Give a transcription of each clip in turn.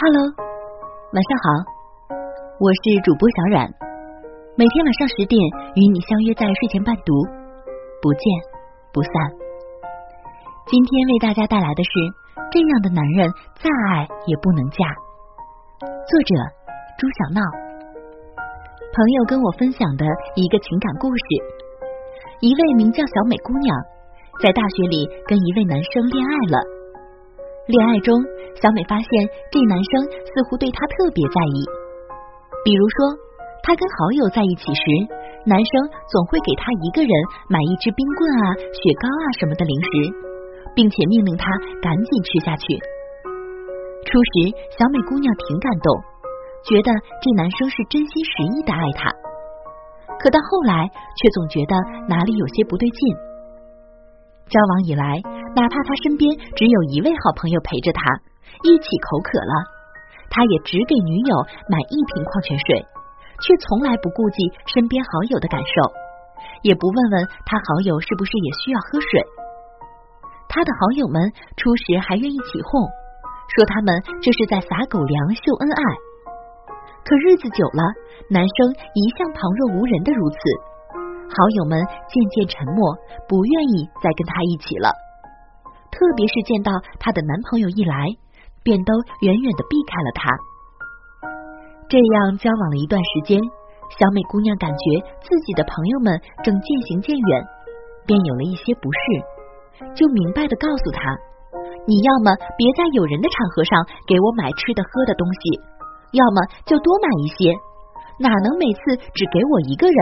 Hello，晚上好，我是主播小冉，每天晚上十点与你相约在睡前伴读，不见不散。今天为大家带来的是这样的男人再爱也不能嫁，作者朱小闹。朋友跟我分享的一个情感故事，一位名叫小美姑娘，在大学里跟一位男生恋爱了。恋爱中，小美发现这男生似乎对她特别在意。比如说，她跟好友在一起时，男生总会给她一个人买一支冰棍啊、雪糕啊什么的零食，并且命令她赶紧吃下去。初时，小美姑娘挺感动，觉得这男生是真心实意的爱她。可到后来，却总觉得哪里有些不对劲。交往以来，哪怕他身边只有一位好朋友陪着他，一起口渴了，他也只给女友买一瓶矿泉水，却从来不顾及身边好友的感受，也不问问他好友是不是也需要喝水。他的好友们初时还愿意起哄，说他们这是在撒狗粮秀恩爱，可日子久了，男生一向旁若无人的如此。好友们渐渐沉默，不愿意再跟他一起了。特别是见到她的男朋友一来，便都远远的避开了他。这样交往了一段时间，小美姑娘感觉自己的朋友们正渐行渐远，便有了一些不适，就明白的告诉他：“你要么别在有人的场合上给我买吃的喝的东西，要么就多买一些，哪能每次只给我一个人？”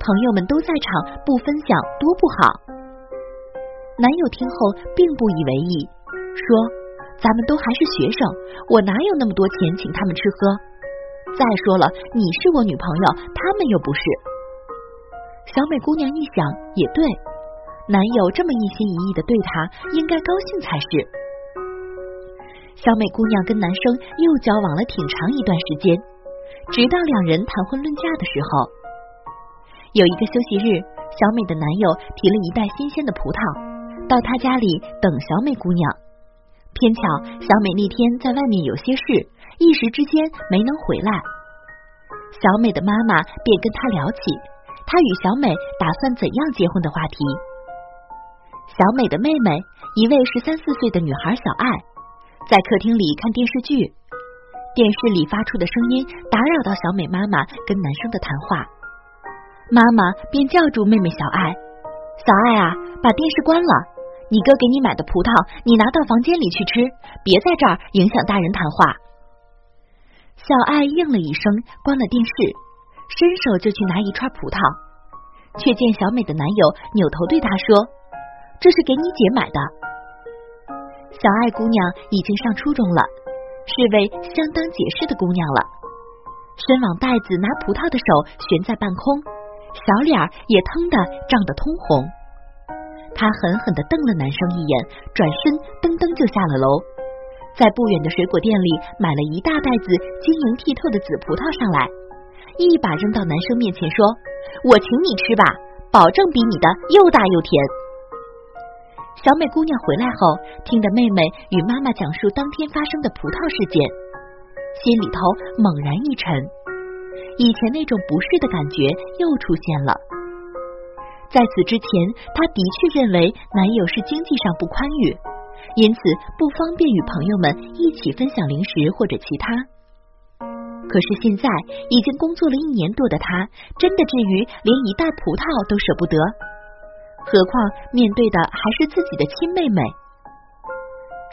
朋友们都在场，不分享多不好。男友听后并不以为意，说：“咱们都还是学生，我哪有那么多钱请他们吃喝？再说了，你是我女朋友，他们又不是。”小美姑娘一想，也对，男友这么一心一意的对她，应该高兴才是。小美姑娘跟男生又交往了挺长一段时间，直到两人谈婚论嫁的时候。有一个休息日，小美的男友提了一袋新鲜的葡萄到她家里等小美姑娘。偏巧小美那天在外面有些事，一时之间没能回来。小美的妈妈便跟她聊起她与小美打算怎样结婚的话题。小美的妹妹，一位十三四岁的女孩小爱，在客厅里看电视剧，电视里发出的声音打扰到小美妈妈跟男生的谈话。妈妈便叫住妹妹小爱：“小爱啊，把电视关了。你哥给你买的葡萄，你拿到房间里去吃，别在这儿影响大人谈话。”小爱应了一声，关了电视，伸手就去拿一串葡萄，却见小美的男友扭头对她说：“这是给你姐买的。”小爱姑娘已经上初中了，是位相当解释的姑娘了，伸往袋子拿葡萄的手悬在半空。小脸儿也腾的涨得通红，他狠狠的瞪了男生一眼，转身噔噔就下了楼，在不远的水果店里买了一大袋子晶莹剔透的紫葡萄上来，一把扔到男生面前说：“我请你吃吧，保证比你的又大又甜。”小美姑娘回来后，听得妹妹与妈妈讲述当天发生的葡萄事件，心里头猛然一沉。以前那种不适的感觉又出现了。在此之前，她的确认为男友是经济上不宽裕，因此不方便与朋友们一起分享零食或者其他。可是现在已经工作了一年多的她，真的至于连一袋葡萄都舍不得？何况面对的还是自己的亲妹妹。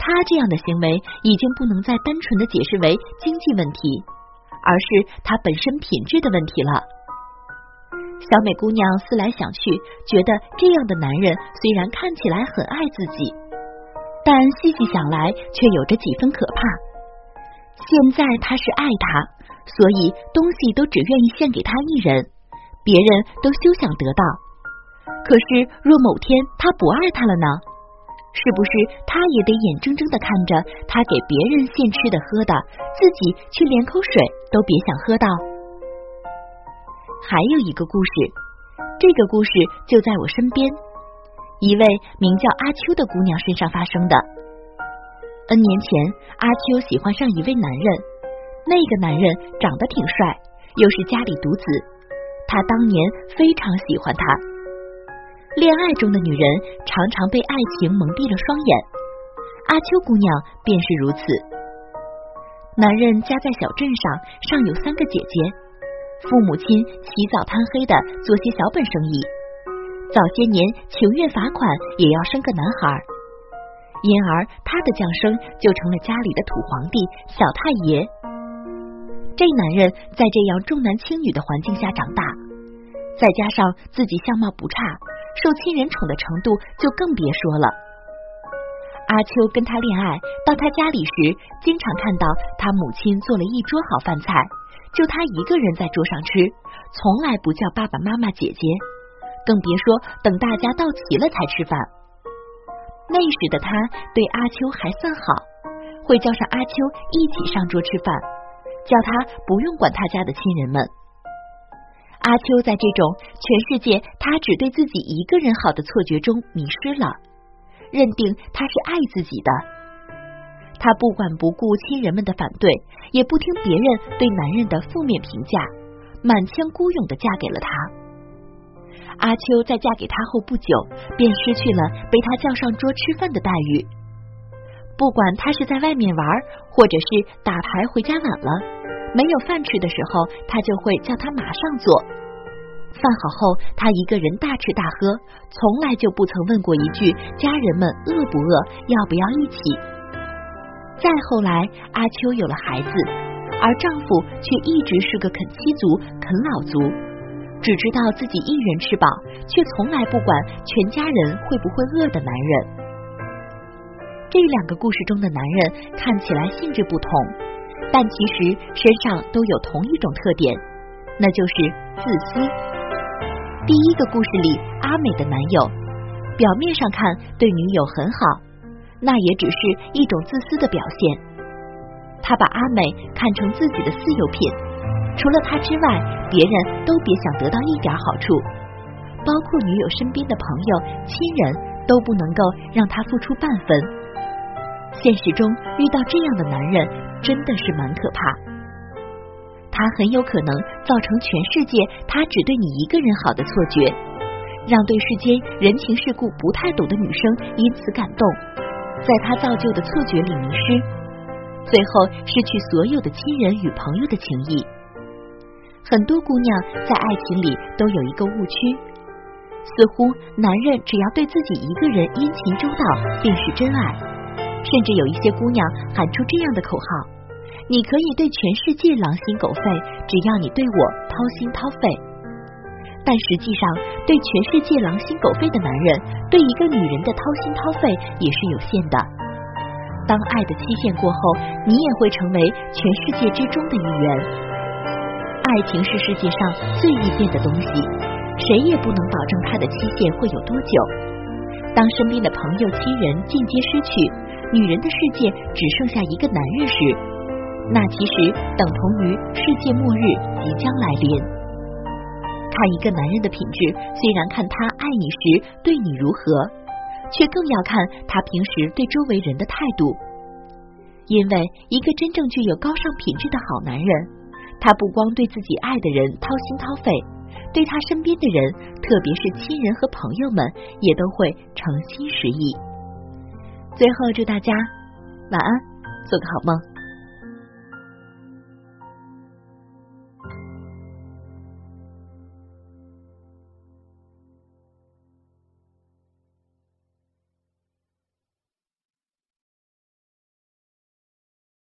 她这样的行为已经不能再单纯的解释为经济问题。而是他本身品质的问题了。小美姑娘思来想去，觉得这样的男人虽然看起来很爱自己，但细细想来却有着几分可怕。现在他是爱他，所以东西都只愿意献给他一人，别人都休想得到。可是若某天他不爱他了呢？是不是他也得眼睁睁的看着他给别人献吃的喝的，自己却连口水都别想喝到？还有一个故事，这个故事就在我身边，一位名叫阿秋的姑娘身上发生的。N 年前，阿秋喜欢上一位男人，那个男人长得挺帅，又是家里独子，他当年非常喜欢他。恋爱中的女人常常被爱情蒙蔽了双眼，阿秋姑娘便是如此。男人家在小镇上，上有三个姐姐，父母亲起早贪黑的做些小本生意，早些年情愿罚款也要生个男孩，因而他的降生就成了家里的土皇帝小太爷。这男人在这样重男轻女的环境下长大，再加上自己相貌不差，受亲人宠的程度就更别说了。阿秋跟他恋爱，到他家里时，经常看到他母亲做了一桌好饭菜，就他一个人在桌上吃，从来不叫爸爸妈妈、姐姐，更别说等大家到齐了才吃饭。那时的他对阿秋还算好，会叫上阿秋一起上桌吃饭，叫他不用管他家的亲人们。阿秋在这种全世界他只对自己一个人好的错觉中迷失了。认定他是爱自己的，他不管不顾亲人们的反对，也不听别人对男人的负面评价，满腔孤勇的嫁给了他。阿秋在嫁给他后不久，便失去了被他叫上桌吃饭的待遇。不管他是在外面玩，或者是打牌回家晚了，没有饭吃的时候，他就会叫他马上做。饭好后，他一个人大吃大喝，从来就不曾问过一句家人们饿不饿，要不要一起。再后来，阿秋有了孩子，而丈夫却一直是个啃妻族、啃老族，只知道自己一人吃饱，却从来不管全家人会不会饿的男人。这两个故事中的男人看起来性质不同，但其实身上都有同一种特点，那就是自私。第一个故事里，阿美的男友表面上看对女友很好，那也只是一种自私的表现。他把阿美看成自己的私有品，除了他之外，别人都别想得到一点好处，包括女友身边的朋友、亲人都不能够让他付出半分。现实中遇到这样的男人，真的是蛮可怕。他很有可能造成全世界他只对你一个人好的错觉，让对世间人情世故不太懂的女生因此感动，在他造就的错觉里迷失，最后失去所有的亲人与朋友的情谊。很多姑娘在爱情里都有一个误区，似乎男人只要对自己一个人殷勤周到便是真爱，甚至有一些姑娘喊出这样的口号。你可以对全世界狼心狗肺，只要你对我掏心掏肺。但实际上，对全世界狼心狗肺的男人，对一个女人的掏心掏肺也是有限的。当爱的期限过后，你也会成为全世界之中的一员。爱情是世界上最易变的东西，谁也不能保证它的期限会有多久。当身边的朋友、亲人间接失去，女人的世界只剩下一个男人时。那其实等同于世界末日即将来临。看一个男人的品质，虽然看他爱你时对你如何，却更要看他平时对周围人的态度。因为一个真正具有高尚品质的好男人，他不光对自己爱的人掏心掏肺，对他身边的人，特别是亲人和朋友们，也都会诚心实意。最后祝大家晚安，做个好梦。